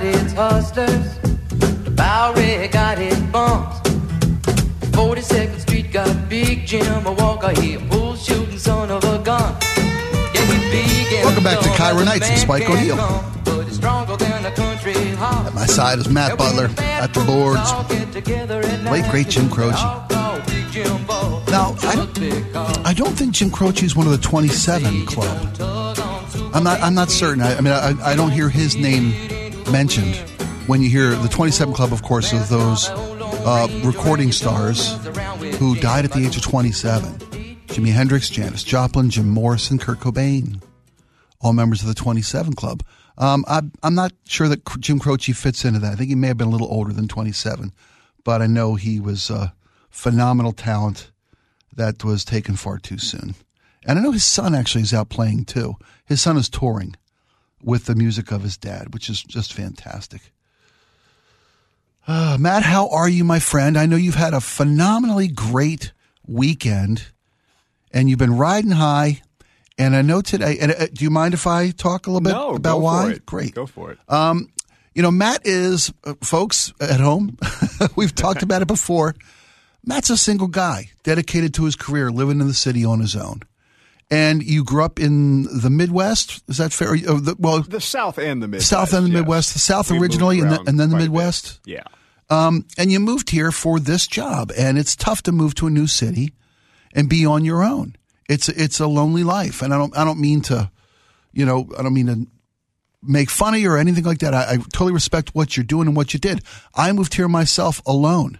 got its hustlers. The Bowery got its bumps. 42nd Street got Big Jim Walker. He a bull shooting son of a gun. Yeah, big and Welcome back to KIRO but Nights the with Spike O'Neill. come, But he's stronger than a country horse. At my side is Matt Butler at the boards. Late great Jim Croce. Now, I don't, I don't think Jim Croce is one of the 27 club. I'm not. I'm not certain. I, I mean, I, I don't hear his name mentioned when you hear the 27 Club. Of course, of those uh, recording stars who died at the age of 27: Jimi Hendrix, Janis Joplin, Jim Morrison, Kurt Cobain, all members of the 27 Club. Um, I, I'm not sure that Jim Croce fits into that. I think he may have been a little older than 27, but I know he was a phenomenal talent that was taken far too soon. And I know his son actually is out playing too. His son is touring with the music of his dad, which is just fantastic. Uh, Matt, how are you, my friend? I know you've had a phenomenally great weekend and you've been riding high. And I know today, and uh, do you mind if I talk a little bit no, about go why? For it. Great. Go for it. Um, you know, Matt is, uh, folks at home, we've talked about it before. Matt's a single guy dedicated to his career, living in the city on his own. And you grew up in the Midwest. Is that fair? Oh, the, well, the South and the Midwest. South and the yes. Midwest. The South We originally, and, the, and then the quite a bit. Midwest. Yeah. Um, and you moved here for this job, and it's tough to move to a new city and be on your own. It's it's a lonely life, and I don't I don't mean to, you know, I don't mean to make fun of you or anything like that. I, I totally respect what you're doing and what you did. I moved here myself alone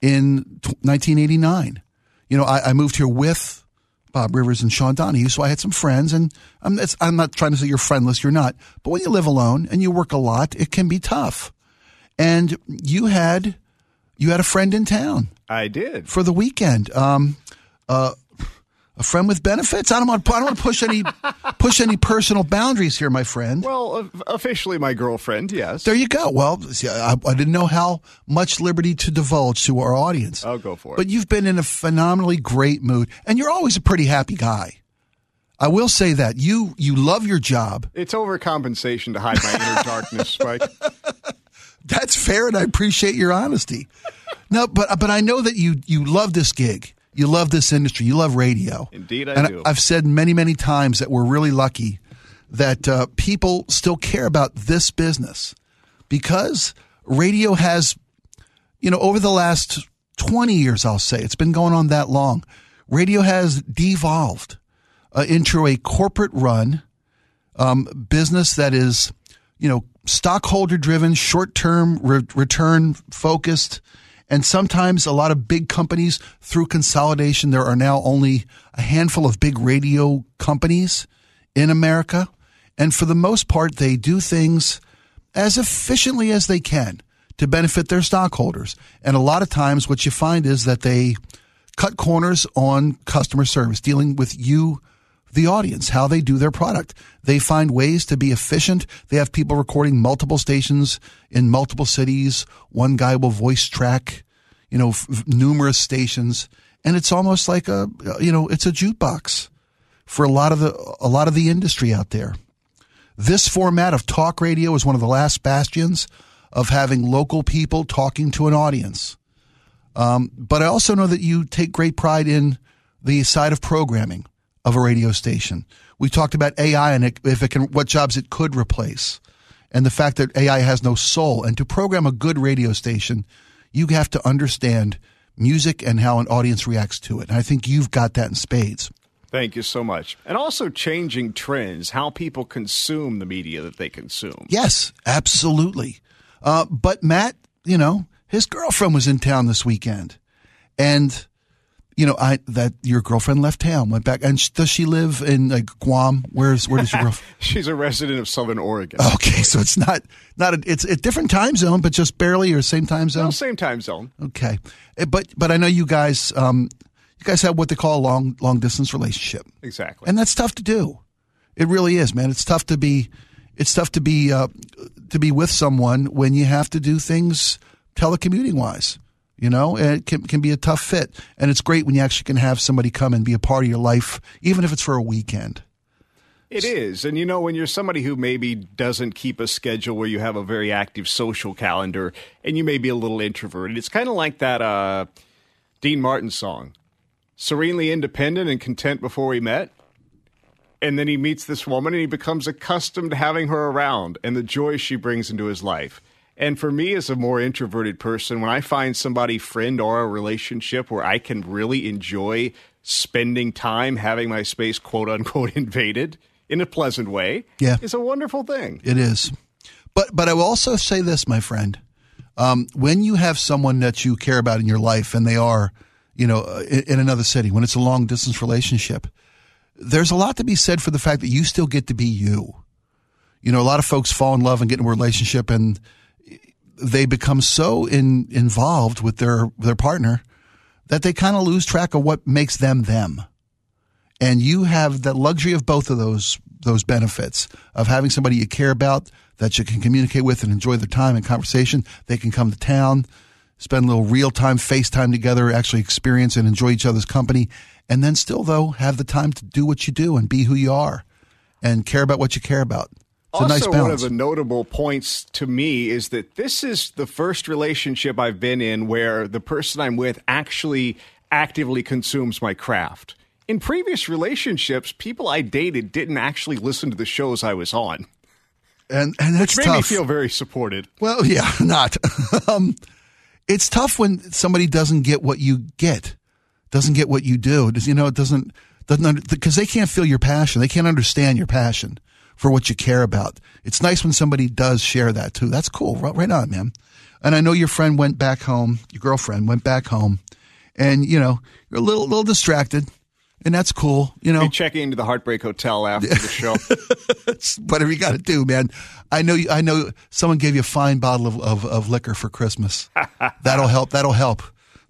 in t- 1989. You know, I, I moved here with Bob Rivers and Sean Donahue, so I had some friends, and I'm it's, I'm not trying to say you're friendless, you're not. But when you live alone and you work a lot, it can be tough. And you had you had a friend in town I did. for the weekend. Um, uh, a friend with benefits. I don't want. I don't want to push any push any personal boundaries here, my friend. Well, officially my girlfriend, yes. There you go. Well, see, I, I didn't know how much liberty to divulge to our audience. I'll go for it. But you've been in a phenomenally great mood, and you're always a pretty happy guy. I will say that you you love your job. It's overcompensation to hide my inner darkness, Spike. That's fair, and I appreciate your honesty. No, but but I know that you you love this gig. You love this industry. You love radio. Indeed I and do. I've said many many times that we're really lucky that uh, people still care about this business because radio has, you know, over the last twenty years, I'll say it's been going on that long. Radio has devolved uh, into a corporate run um, business that is, you know, stockholder driven, short term re- return focused. And sometimes a lot of big companies through consolidation, there are now only a handful of big radio companies in America. And for the most part, they do things as efficiently as they can to benefit their stockholders. And a lot of times what you find is that they cut corners on customer service, dealing with you, the audience, how they do their product. They find ways to be efficient. They have people recording multiple stations in multiple cities. One guy will voice track, you know, f- numerous stations. And it's almost like a, you know, it's a jukebox for a lot of the, a lot of the industry out there. This format of talk radio is one of the last bastions of having local people talking to an audience. Um, but I also know that you take great pride in the side of programming of a radio station. We talked about AI and it, if it can, what jobs it could replace, and the fact that AI has no soul. And to program a good radio station, you have to understand music and how an audience reacts to it. And I think you've got that in spades. Thank you so much. And also changing trends, how people consume the media that they consume. Yes, absolutely. Uh, but Matt, you know, his girlfriend was in town this weekend, and you know, I that your girlfriend left town, went back, and sh- does she live in like Guam? Where's where does your girlfriend? She's a resident of Southern Oregon. Okay, so it's not not a, it's a different time zone, but just barely or same time zone. No, same time zone. Okay, Eh, but but I know you guys um you guys have what they call a long long distance relationship. Exactly. and that's tough to do. It really is, man. It's tough to be, it's tough to be, uh, to be with someone when you have to do things telecommuting wise. You know, it can can be a tough fit, and it's great when you actually can have somebody come and be a part of your life, even if it's for a weekend. It is. And you know, when you're somebody who maybe doesn't keep a schedule where you have a very active social calendar and you may be a little introverted, it's kind of like that uh, Dean Martin song Serenely independent and content before we met. And then he meets this woman and he becomes accustomed to having her around and the joy she brings into his life. And for me, as a more introverted person, when I find somebody, friend or a relationship where I can really enjoy spending time having my space, quote unquote, invaded in a pleasant way, Yeah. is a wonderful thing. It is. But but I will also say this, my friend. Um, when you have someone that you care about in your life and they are, you know, uh, in, in another city, when it's a long distance relationship, there's a lot to be said for the fact that you still get to be you. You know, a lot of folks fall in love and get in a relationship and they become so in, involved with their their partner that they kind of lose track of what makes them them and you have the luxury of both of those those benefits of having somebody you care about that you can communicate with and enjoy the time and conversation. They can come to town, spend a little real time FaceTime together, actually experience and enjoy each other's company, and then still though have the time to do what you do and be who you are and care about what you care about. It's also, nice one of the notable points to me is that this is the first relationship I've been in where the person I'm with actually actively consumes my craft. In previous relationships, people I dated didn't actually listen to the shows I was on, and and that's which made me feel very supported. Well, yeah, not. um, it's tough when somebody doesn't get what you get, doesn't get what you do. Does you know? It doesn't doesn't because they can't feel your passion. They can't understand your passion for what you care about. It's nice when somebody does share that too. That's cool. Right, right on, man. And I know your friend went back home. Your girlfriend went back home, and you know you're a little little distracted, and that's cool. You know, Be checking into the Heartbreak Hotel after the show. whatever you got to do, man. I know. you- I know. Someone gave you a fine bottle of, of, of liquor for Christmas. That'll help. That'll help.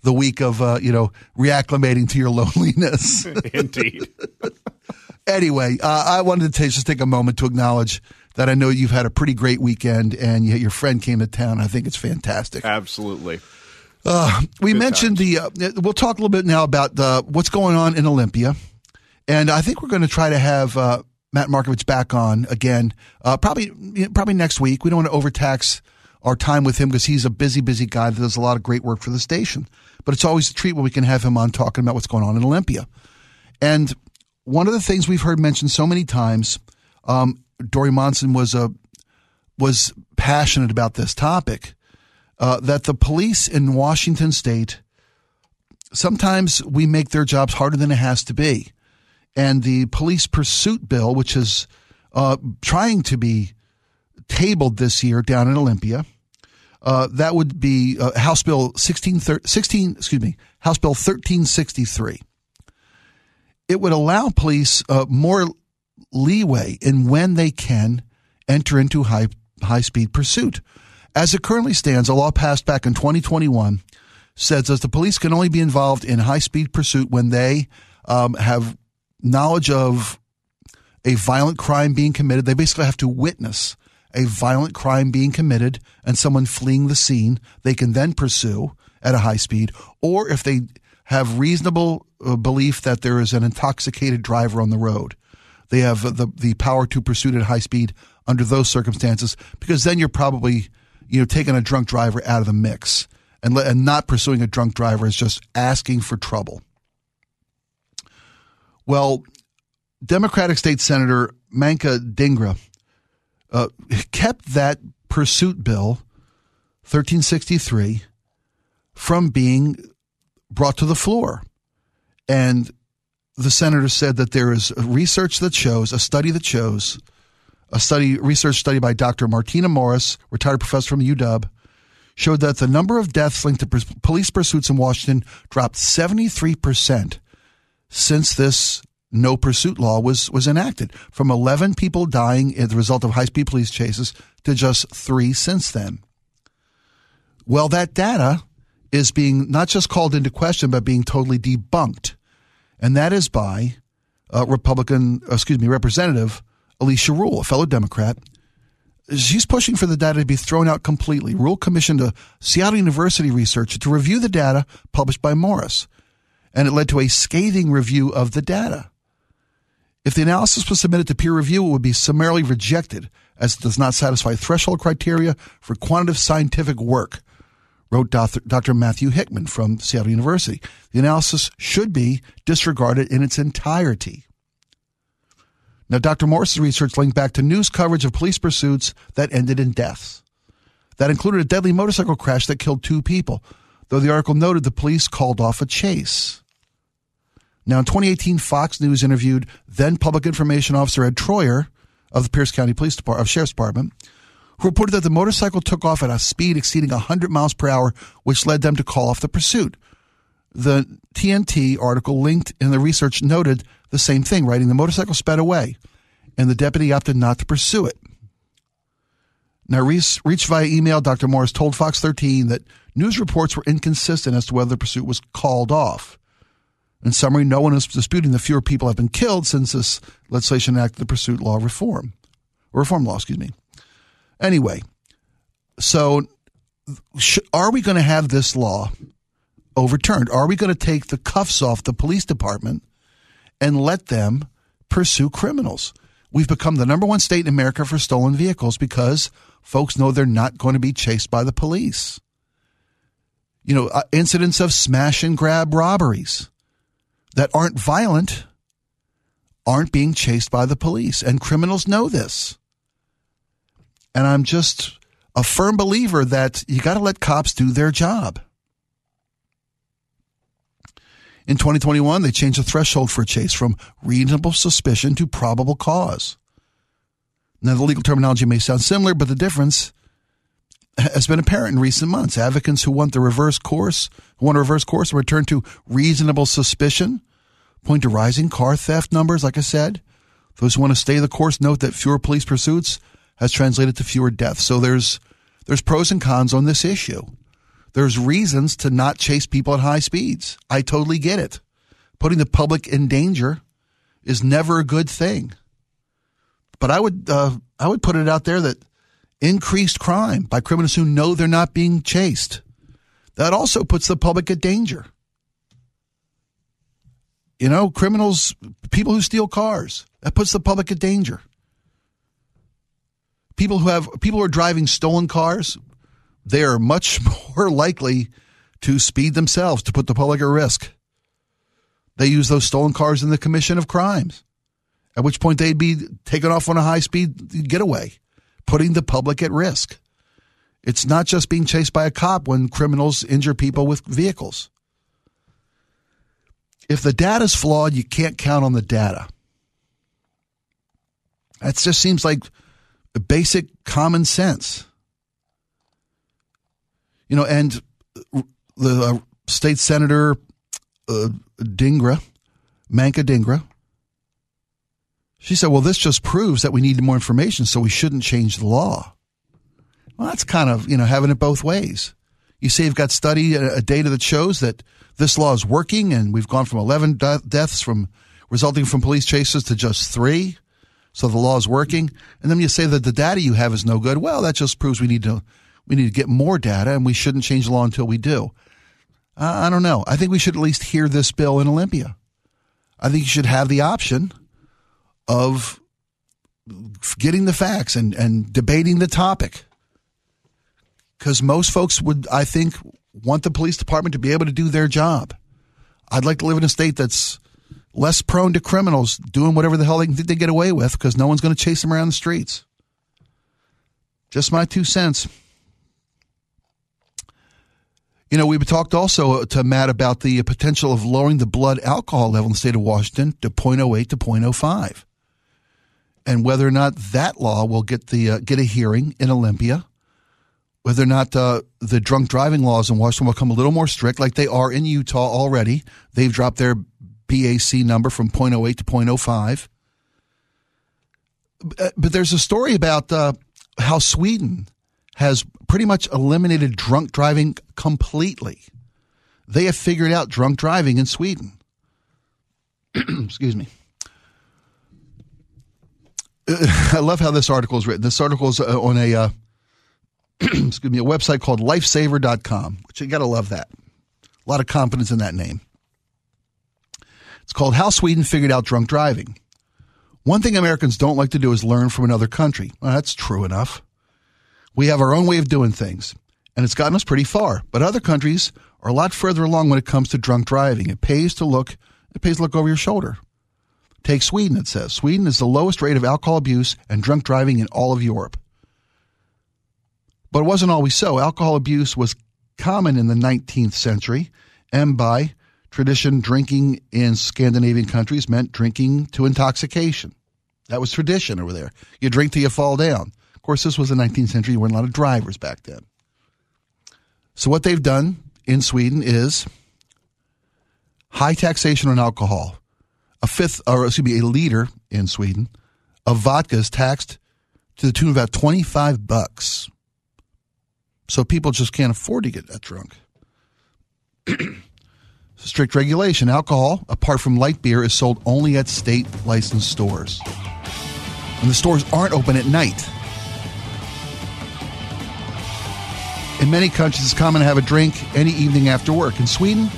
The week of uh, you know reacclimating to your loneliness. Indeed. Anyway, uh, I wanted to take, just take a moment to acknowledge that I know you've had a pretty great weekend, and you, your friend came to town. I think it's fantastic. Absolutely. we mentioned the. Uh, we'll talk a little bit now about the, what's going on in Olympia, and I think we're going to try to have uh, Matt Markovich back on again, uh, probably probably next week. We don't want to overtax our time with him because he's a busy, busy guy that does a lot of great work for the station. But it's always a treat when we can have him on talking about what's going on in Olympia. And one of the things we've heard mentioned so many times, um, Dori Monson was a was passionate about this topic uh, that the police in Washington State sometimes we make their jobs harder than it has to be, and the police pursuit bill, which is uh, trying to be tabled this year down in Olympia. Uh, that would be uh, House Bill 16, 16, excuse me, House Bill 1363 it would allow police uh, more leeway in when they can enter into high high speed pursuit. As it currently stands, a law passed back in 2021 says that the police can only be involved in high speed pursuit when they um, have knowledge of a violent crime being committed. They basically have to witness a violent crime being committed and someone fleeing the scene. They can then pursue at a high speed, or if they have reasonable uh, belief that there is an intoxicated driver on the road. They have the the power to pursue at high speed under those circumstances because then you're probably you know taking a drunk driver out of the mix and let, and not pursuing a drunk driver is just asking for trouble. Well, Democratic State Senator Manka Dhingra uh, kept that pursuit bill 1363 from being brought to the floor. And the senator said that there is research that shows, a study that shows, a study, research study by Dr. Martina Morris, retired professor from UW, showed that the number of deaths linked to police pursuits in Washington dropped 73% since this no pursuit law was, was enacted, from 11 people dying as a result of high speed police chases to just three since then. Well, that data is being not just called into question, but being totally debunked. And that is by uh, Republican, excuse me, Representative Alicia Rule, a fellow Democrat. She's pushing for the data to be thrown out completely. Rule commissioned a Seattle University researcher to review the data published by Morris, and it led to a scathing review of the data. If the analysis was submitted to peer review, it would be summarily rejected as it does not satisfy threshold criteria for quantitative scientific work, wrote Dr. Matthew Hickman from Seattle University. The analysis should be disregarded in its entirety. Now, Dr. Morris's research linked back to news coverage of police pursuits that ended in deaths. That included a deadly motorcycle crash that killed two people, though the article noted the police called off a chase. Now, in 2018, Fox News interviewed then Public Information Officer Ed Troyer of the Pierce County Police Department, of Sheriff's Department, who reported that the motorcycle took off at a speed exceeding 100 miles per hour, which led them to call off the pursuit. The TNT article linked in the research noted the same thing, writing the motorcycle sped away, and the deputy opted not to pursue it. Now, reached via email, Dr. Morris told Fox 13 that news reports were inconsistent as to whether the pursuit was called off. In summary, no one is disputing that fewer people have been killed since this legislation enacted the pursuit law reform, or reform law, excuse me. Anyway, so sh- are we going to have this law overturned? Are we going to take the cuffs off the police department and let them pursue criminals? We've become the number one state in America for stolen vehicles because folks know they're not going to be chased by the police. You know, uh, incidents of smash and grab robberies that aren't violent aren't being chased by the police, and criminals know this. And I'm just a firm believer that you got to let cops do their job. In 2021, they changed the threshold for a chase from reasonable suspicion to probable cause. Now, the legal terminology may sound similar, but the difference has been apparent in recent months. Advocates who want the reverse course, who want a reverse course, and return to reasonable suspicion, point to rising car theft numbers, like I said. Those who want to stay the course note that fewer police pursuits has translated to fewer deaths. So there's there's pros and cons on this issue. There's reasons to not chase people at high speeds. I totally get it. Putting the public in danger is never a good thing. But I would uh, I would put it out there that increased crime by criminals who know they're not being chased that also puts the public at danger. You know, criminals, people who steal cars, that puts the public at danger. People who have people who are driving stolen cars, they are much more likely to speed themselves to put the public at risk. They use those stolen cars in the commission of crimes at which point they'd be taken off on a high speed getaway, putting the public at risk. It's not just being chased by a cop when criminals injure people with vehicles. If the data is flawed, you can't count on the data. That just seems like basic common sense. You know, and the uh, state senator uh, Dhingra, Manka Dhingra, she said, well, this just proves that we need more information, so we shouldn't change the law. Well, that's kind of, you know, having it both ways. You say you've got study, uh, a data that shows that this law is working and we've gone from 11 deaths from resulting from police chases to just three. So the law is working. And then you say that the data you have is no good. Well, that just proves we need to, we need to get more data and we shouldn't change the law until we do. Uh, I don't know. I think we should at least hear this bill in Olympia. I think you should have the option of getting the facts and, and debating the topic. Because most folks would, I think, want the police department to be able to do their job. I'd like to live in a state that's less prone to criminals doing whatever the hell they think they get away with because no one's going to chase them around the streets. Just my two cents. You know, we've talked also to Matt about the potential of lowering the blood alcohol level in the state of Washington to 0.08 to 0.05 and whether or not that law will get the uh, get a hearing in Olympia, whether or not uh, the drunk driving laws in Washington will become a little more strict, like they are in Utah already. They've dropped their BAC number from 0.08 to 0.05. Uh, but there's a story about uh, how Sweden has pretty much eliminated drunk driving completely. They have figured out drunk driving in Sweden. Excuse me. I love how this article is written. This article is uh, on a, uh, excuse me, a website called lifesaver.com, which you got to love that. A lot of confidence in that name. It's called How Sweden Figured Out Drunk Driving. One thing Americans don't like to do is learn from another country. Well, that's true enough. We have our own way of doing things, and it's gotten us pretty far. But other countries are a lot further along when it comes to drunk driving. It pays to look it pays to look over your shoulder. Take Sweden, it says. Sweden is the lowest rate of alcohol abuse and drunk driving in all of Europe. But it wasn't always so. Alcohol abuse was common in the 19th century, and by tradition, drinking in Scandinavian countries meant drinking to intoxication. That was tradition over there. You drink till you fall down. Of course, this was the 19th century. There weren't a lot of drivers back then. So, what they've done in Sweden is high taxation on alcohol. A fifth, or excuse me, a liter in Sweden of vodka is taxed to the tune of about 25 bucks. So people just can't afford to get that drunk. Strict regulation. Alcohol, apart from light beer, is sold only at state licensed stores. And the stores aren't open at night. In many countries, it's common to have a drink any evening after work. In Sweden,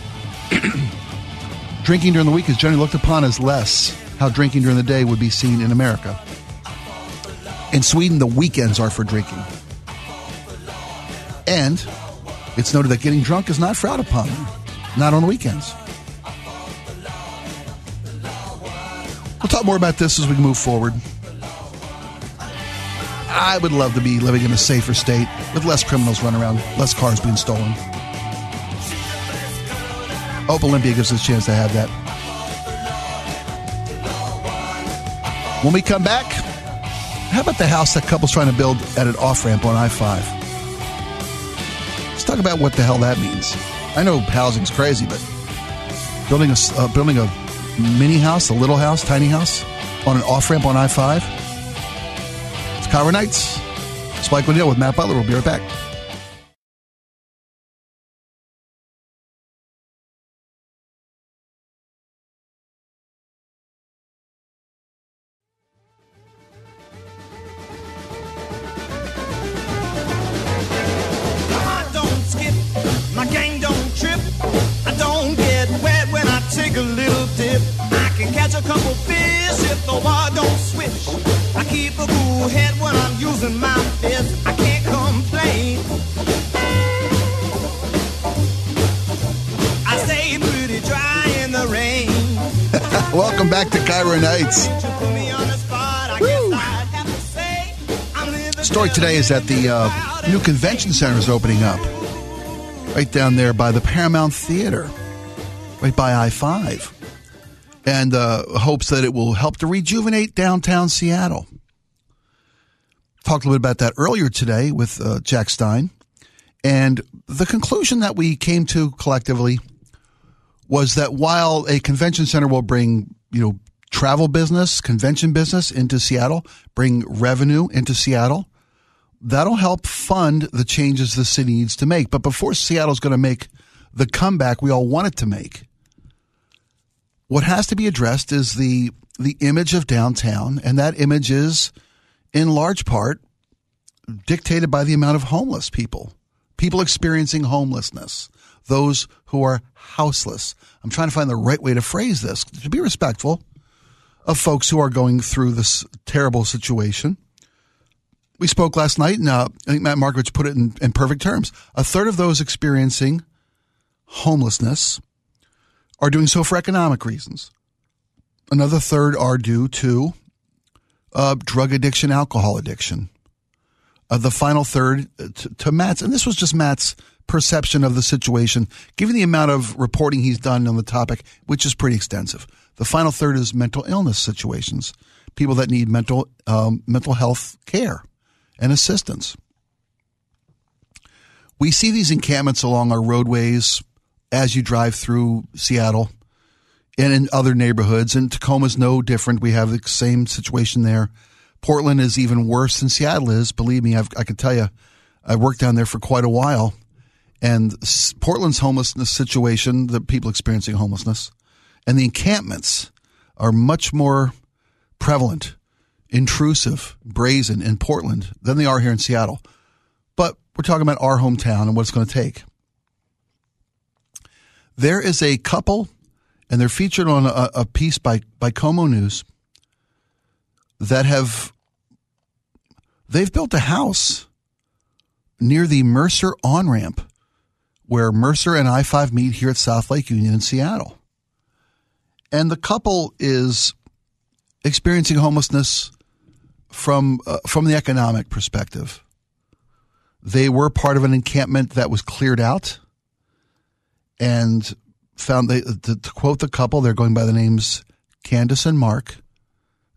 drinking during the week is generally looked upon as less how drinking during the day would be seen in America. In Sweden, the weekends are for drinking. And it's noted that getting drunk is not frowned upon, not on the weekends. We'll talk more about this as we move forward. I would love to be living in a safer state with less criminals running around, less cars being stolen. Hope Olympia gives us a chance to have that. When we come back, how about the house that couple's trying to build at an off ramp on I 5? Let's talk about what the hell that means. I know housing's crazy, but building a, uh, building a mini house, a little house, tiny house, on an off ramp on I 5? It's KIRO Nights. Spike O'Neill with Matt Butler. We'll be right back. Catch a couple fish if the water don't switch. I keep a cool head when I'm using my fist. I can't complain. I stay pretty dry in the rain. Welcome back to KIRO Nights. You put me on the spot, I guess I'd have to say I'm living Story today is that the uh, new convention center is opening up right down there by the Paramount Theater, right by I 5, and uh, hopes that it will help to rejuvenate downtown Seattle. Talked a little bit about that earlier today with uh, Jack Stein. And the conclusion that we came to collectively was that while a convention center will bring, you know, travel business, convention business into Seattle, bring revenue into Seattle, that'll help fund the changes the city needs to make. But before Seattle's going to make the comeback we all want it to make, what has to be addressed is the the image of downtown, and that image is in large part dictated by the amount of homeless people, people experiencing homelessness, those who are houseless. I'm trying to find the right way to phrase this to be respectful of folks who are going through this terrible situation. We spoke last night, and uh, I think Matt Markovich put it in, in perfect terms. A third of those experiencing homelessness are doing so for economic reasons. Another third are due to uh, drug addiction, alcohol addiction. Uh, the final third uh, to, to Matt's, and this was just Matt's perception of the situation, given the amount of reporting he's done on the topic, which is pretty extensive. The final third is mental illness situations, people that need mental um, mental health care and assistance. We see these encampments along our roadways as you drive through Seattle and in other neighborhoods. And Tacoma's no different. We have the same situation there. Portland is even worse than Seattle is. Believe me, I've, I can tell you, I worked down there for quite a while. And Portland's homelessness situation, the people experiencing homelessness, and the encampments are much more prevalent, intrusive, brazen in Portland than they are here in Seattle. But we're talking about our hometown and what it's going to take. There is a couple, and they're featured on a, a piece by, by KOMO News that have they've built a house near the Mercer on ramp where Mercer and I 5 meet here at South Lake Union in Seattle. And the couple is experiencing homelessness from uh, from the economic perspective. They were part of an encampment that was cleared out and found they to, to quote the couple, they're going by the names Candace and Mark,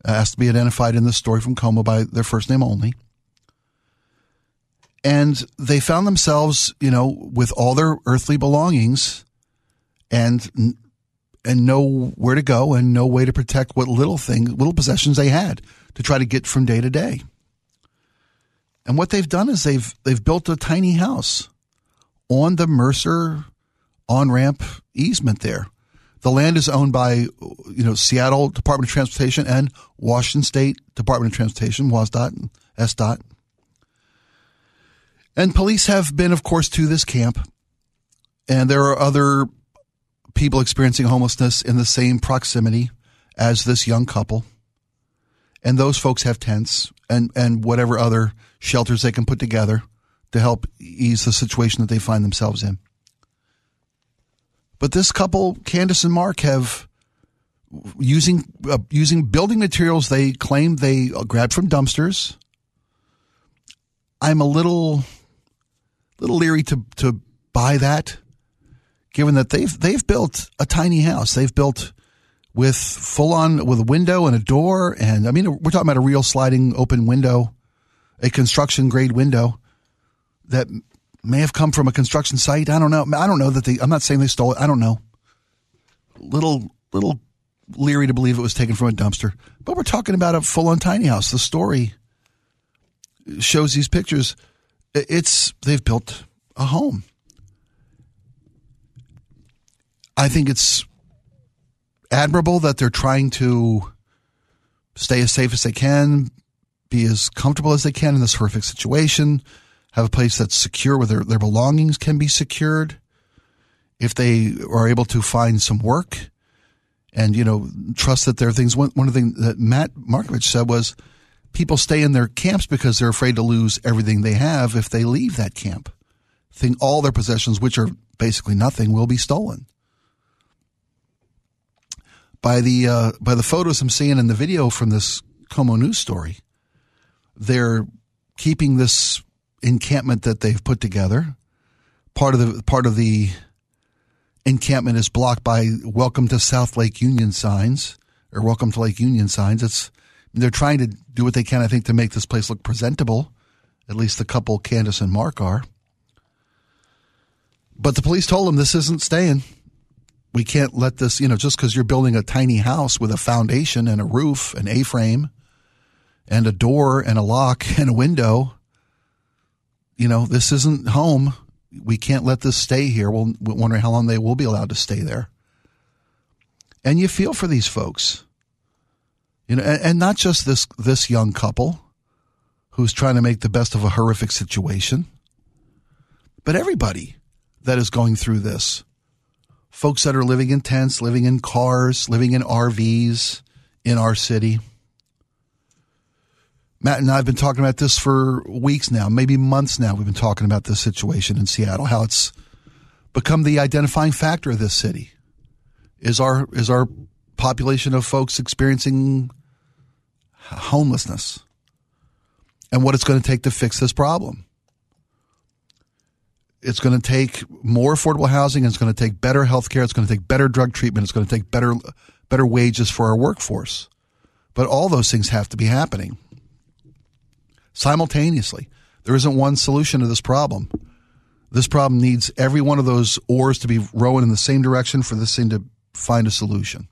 uh, asked to be identified in the story from KOMO by their first name only. And they found themselves, you know, with all their earthly belongings and and know where to go and no way to protect what little things, little possessions they had to try to get from day to day. And what they've done is they've they've built a tiny house on the Mercer on ramp easement there. The land is owned by you know Seattle Department of Transportation and Washington State Department of Transportation, WSDOT and SDOT. And police have been, of course, to this camp. And there are other people experiencing homelessness in the same proximity as this young couple. And those folks have tents and, and whatever other shelters they can put together to help ease the situation that they find themselves in. But this couple, Candace and Mark, have using uh, using building materials they claim they grabbed from dumpsters. I'm a little little leery to to buy that, given that they've they've built a tiny house. They've built with full on with a window and a door, and I mean we're talking about a real sliding open window, a construction grade window that may have come from a construction site. I don't know. I don't know that they. I'm not saying they stole it. I don't know. Little little leery to believe it was taken from a dumpster, but we're talking about a full on tiny house. The story shows these pictures it's they've built a home. I think it's admirable that they're trying to stay as safe as they can, be as comfortable as they can in this horrific situation, have a place that's secure where their, their belongings can be secured. If they are able to find some work and, you know, trust that there are things. One, one of the things that Matt Markovich said was people stay in their camps because they're afraid to lose everything they have if they leave that camp. Think all their possessions, which are basically nothing, will be stolen. By the uh, by the photos I'm seeing in the video from this KOMO news story, they're keeping this encampment that they've put together. Part of the part of the encampment is blocked by "Welcome to South Lake Union" signs or "Welcome to Lake Union" signs. It's they're trying to do what they can, I think, to make this place look presentable. At least the couple, Candace and Mark, are. But the police told them this isn't staying. We can't let this, you know, just because you're building a tiny house with a foundation and a roof, an A frame, and a door and a lock and a window, you know, this isn't home. We can't let this stay here. We'll, we're wondering how long they will be allowed to stay there. And you feel for these folks. You know, and, and not just this this young couple who's trying to make the best of a horrific situation, but everybody that is going through this. Folks that are living in tents, living in cars, living in RVs in our city. Matt and I have been talking about this for weeks now, maybe months now. We've been talking about this situation in Seattle, how it's become the identifying factor of this city. Is our is our population of folks experiencing homelessness and what it's going to take to fix this problem. It's going to take more affordable housing. It's going to take better health care. It's going to take better drug treatment. It's going to take better, better wages for our workforce. But all those things have to be happening simultaneously. There isn't one solution to this problem. This problem needs every one of those oars to be rowing in the same direction for this thing to find a solution.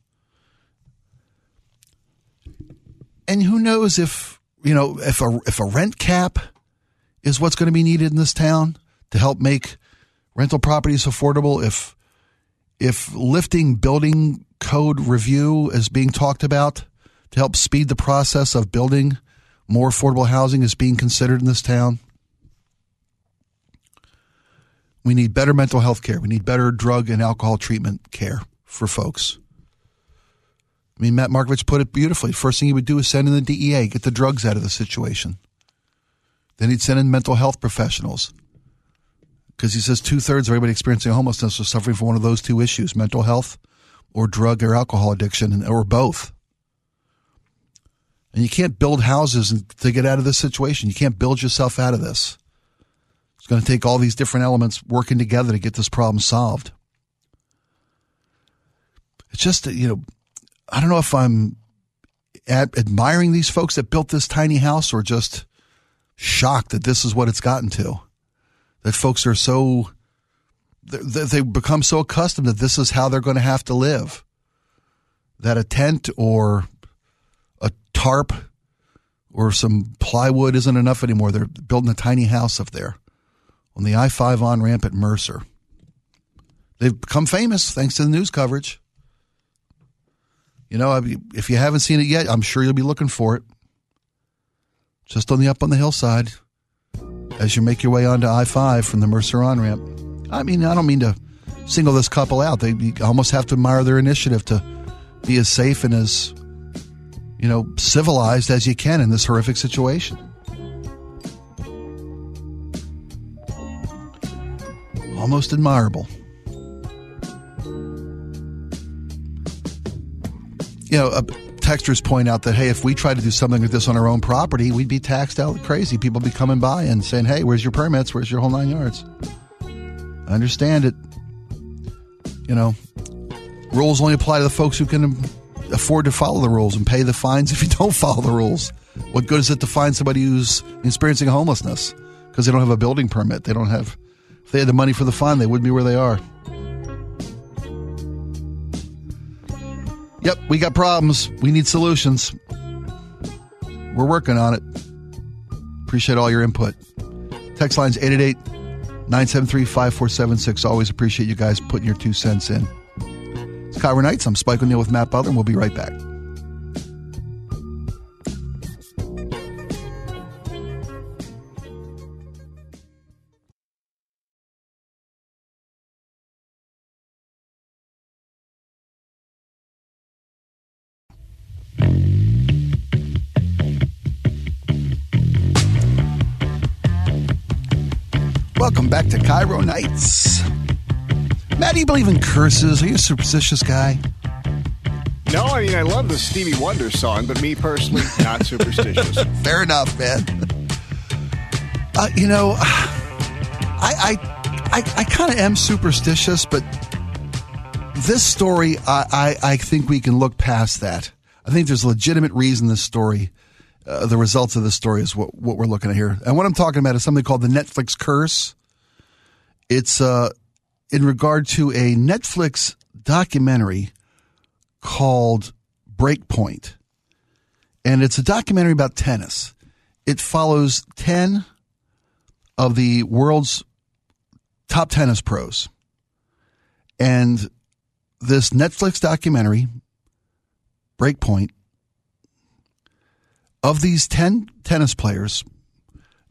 and who knows if you know if a if a rent cap is what's going to be needed in this town to help make rental properties affordable if if lifting building code review is being talked about to help speed the process of building more affordable housing is being considered in this town we need better mental health care we need better drug and alcohol treatment care for folks I mean, Matt Markovich put it beautifully. First thing he would do is send in the DEA, get the drugs out of the situation. Then he'd send in mental health professionals. Because he says two thirds of everybody experiencing homelessness are suffering from one of those two issues mental health or drug or alcohol addiction, or both. And you can't build houses to get out of this situation. You can't build yourself out of this. It's going to take all these different elements working together to get this problem solved. It's just, you know, I don't know if I'm ad- admiring these folks that built this tiny house or just shocked that this is what it's gotten to. That folks are so, they've become so accustomed that this is how they're going to have to live. That a tent or tarp or some plywood isn't enough anymore. They're building a tiny house up there on the I 5 on ramp at Mercer. They've become famous thanks to the news coverage. You know, if you haven't seen it yet, I'm sure you'll be looking for it. Just on the up on the hillside as you make your way onto I 5 from the Mercer on ramp. I mean, I don't mean to single this couple out. They almost have to admire their initiative to be as safe and as, you know, civilized as you can in this horrific situation. Almost admirable. you know, uh, texters point out that, hey, if we tried to do something like this on our own property, we'd be taxed out crazy. People be coming by and saying, hey, where's your permits? Where's your whole nine yards? I understand it. You know, rules only apply to the folks who can afford to follow the rules and pay the fines if you don't follow the rules. What good is it to find somebody who's experiencing homelessness because they don't have a building permit? They don't have, if they had the money for the fine, they wouldn't be where they are. Yep, we got problems. We need solutions. We're working on it. Appreciate all your input. Text lines 888 973 5476. Always appreciate you guys putting your two cents in. It's KIRO Nights. I'm Spike O'Neill with Matt Butler, and we'll be right back. Welcome back to KIRO Nights. Matt, do you believe in curses? Are you a superstitious guy? No, I mean I love the Stevie Wonder song, but me personally, not superstitious. Fair enough, man. Uh, you know, I I I, I kind of am superstitious, but this story, I, I I think we can look past that. I think there's a legitimate reason this story uh, the results of this story is what, what we're looking at here. And what I'm talking about is something called the Netflix curse. It's uh, in regard to a Netflix documentary called Breakpoint. And it's a documentary about tennis. It follows 10 of the world's top tennis pros. And this Netflix documentary, Breakpoint, of these 10 tennis players,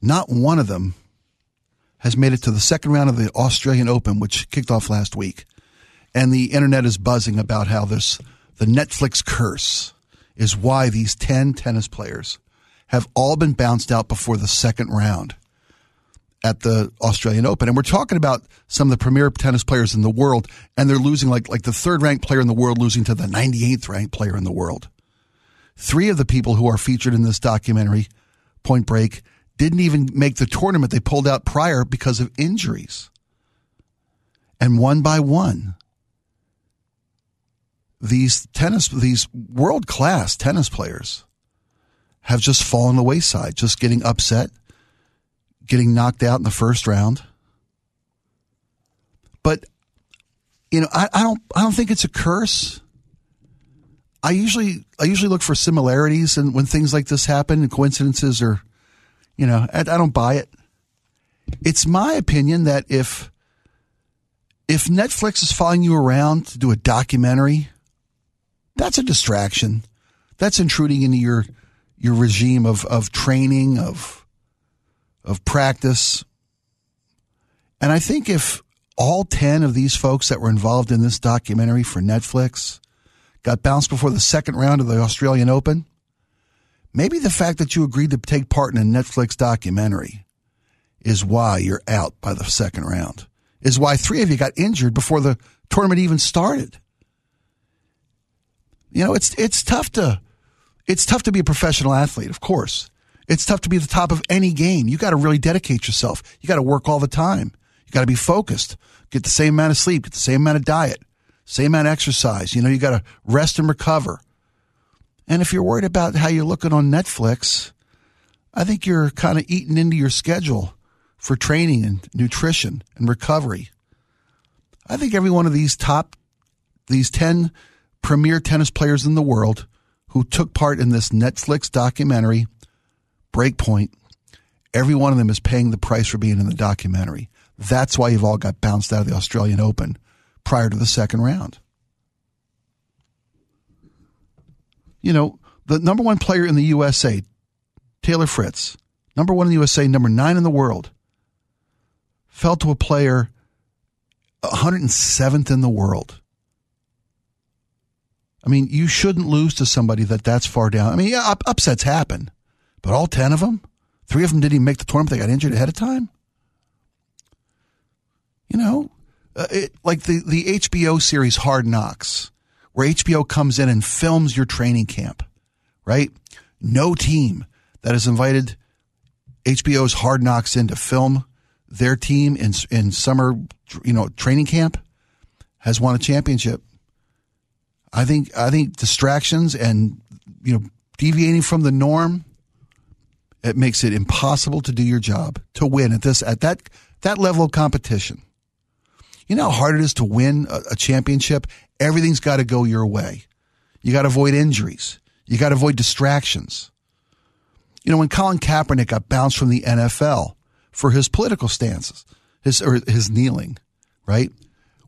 not one of them has made it to the second round of the Australian Open, which kicked off last week. And the internet is buzzing about how this, the Netflix curse is why these 10 tennis players have all been bounced out before the second round at the Australian Open. And we're talking about some of the premier tennis players in the world, and they're losing like, like the third ranked player in the world losing to the 98th ranked player in the world. Three of the people who are featured in this documentary, Point Break, didn't even make the tournament. They pulled out prior because of injuries. And one by one, these tennis, these world class tennis players have just fallen the wayside, just getting upset, getting knocked out in the first round. But you know, I, I don't I don't think it's a curse. I usually I usually look for similarities and when things like this happen and coincidences or you know, I, I don't buy it. It's my opinion that if if Netflix is following you around to do a documentary, that's a distraction. That's intruding into your your regime of of training, of of practice. And I think if all 10 of these folks that were involved in this documentary for Netflix got bounced before the second round of the Australian Open. Maybe the fact that you agreed to take part in a Netflix documentary is why you're out by the second round, is why three of you got injured before the tournament even started. You know, it's it's tough to it's tough to be a professional athlete, of course. It's tough to be at the top of any game. You got to really dedicate yourself. You got to work all the time. You got to be focused. Get the same amount of sleep, get the same amount of diet, same amount of exercise. You know, you got to rest and recover. And if you're worried about how you're looking on Netflix, I think you're kind of eating into your schedule for training and nutrition and recovery. I think every one of these top, these 10 premier tennis players in the world who took part in this Netflix documentary, Breakpoint, every one of them is paying the price for being in the documentary. That's why you've all got bounced out of the Australian Open prior to the second round. You know, the number one player in the USA, Taylor Fritz, number one in the USA, number nine in the world, fell to a player 107th in the world. I mean, you shouldn't lose to somebody that that's far down. I mean, yeah, upsets happen, but all 10 of them, three of them didn't even make the tournament. They got injured ahead of time. You know, uh, it, like the, the HBO series Hard Knocks, where HBO comes in and films your training camp, right? No team that has invited HBO's Hard Knocks in to film their team in in summer, you know, training camp has won a championship. I think I think distractions and you know deviating from the norm it makes it impossible to do your job to win at this at that that level of competition. You know how hard it is to win a, a championship? Everything's got to go your way. You got to avoid injuries. You got to avoid distractions. You know, when Colin Kaepernick got bounced from the NFL for his political stances, his or his kneeling, right?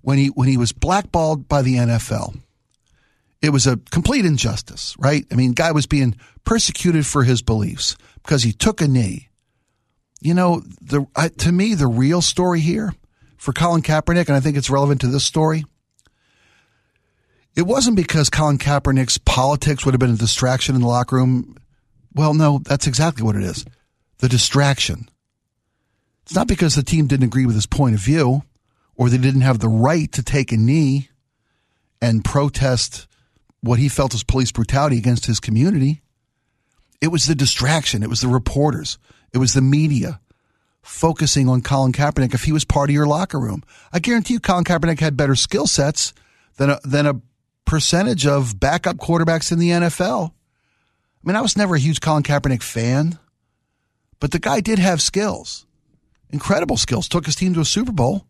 When he when he was blackballed by the NFL, it was a complete injustice, right? I mean, guy was being persecuted for his beliefs because he took a knee. You know, the to me the real story here for Colin Kaepernick, and I think it's relevant to this story. It wasn't because Colin Kaepernick's politics would have been a distraction in the locker room. Well, no, that's exactly what it is. The distraction. It's not because the team didn't agree with his point of view or they didn't have the right to take a knee and protest what he felt was police brutality against his community. It was the distraction. It was the reporters. It was the media focusing on Colin Kaepernick if he was part of your locker room. I guarantee you Colin Kaepernick had better skill sets than a, than a percentage of backup quarterbacks in the NFL. I mean, I was never a huge Colin Kaepernick fan, but the guy did have skills, incredible skills. Took his team to a Super Bowl,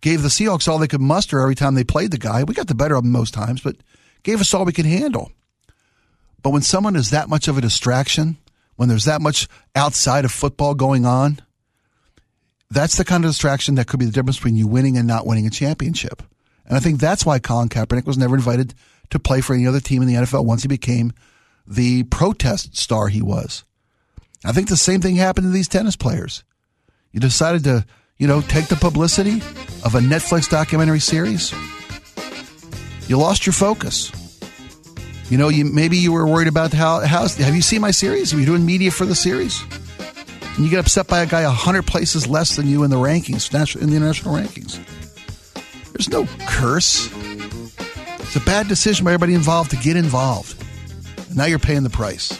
gave the Seahawks all they could muster every time they played the guy. We got the better of him most times, but gave us all we could handle. But when someone is that much of a distraction, when there's that much outside of football going on, that's the kind of distraction that could be the difference between you winning and not winning a championship. And I think that's why Colin Kaepernick was never invited to play for any other team in the NFL once he became the protest star he was. I think the same thing happened to these tennis players. You decided to, you know, take the publicity of a Netflix documentary series. You lost your focus. You know, you maybe you were worried about how how have you seen my series? Are you doing media for the series? And you get upset by a guy a hundred places less than you in the rankings, in the international rankings. There's no curse. It's a bad decision by everybody involved to get involved. And now you're paying the price.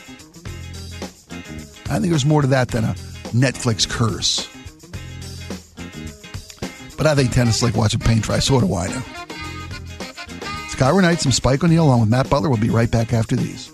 I think there's more to that than a Netflix curse. But I think tennis is like watching paint dry. So do I know? KIRO Nights and Spike O'Neill along with Matt Butler will be right back after these.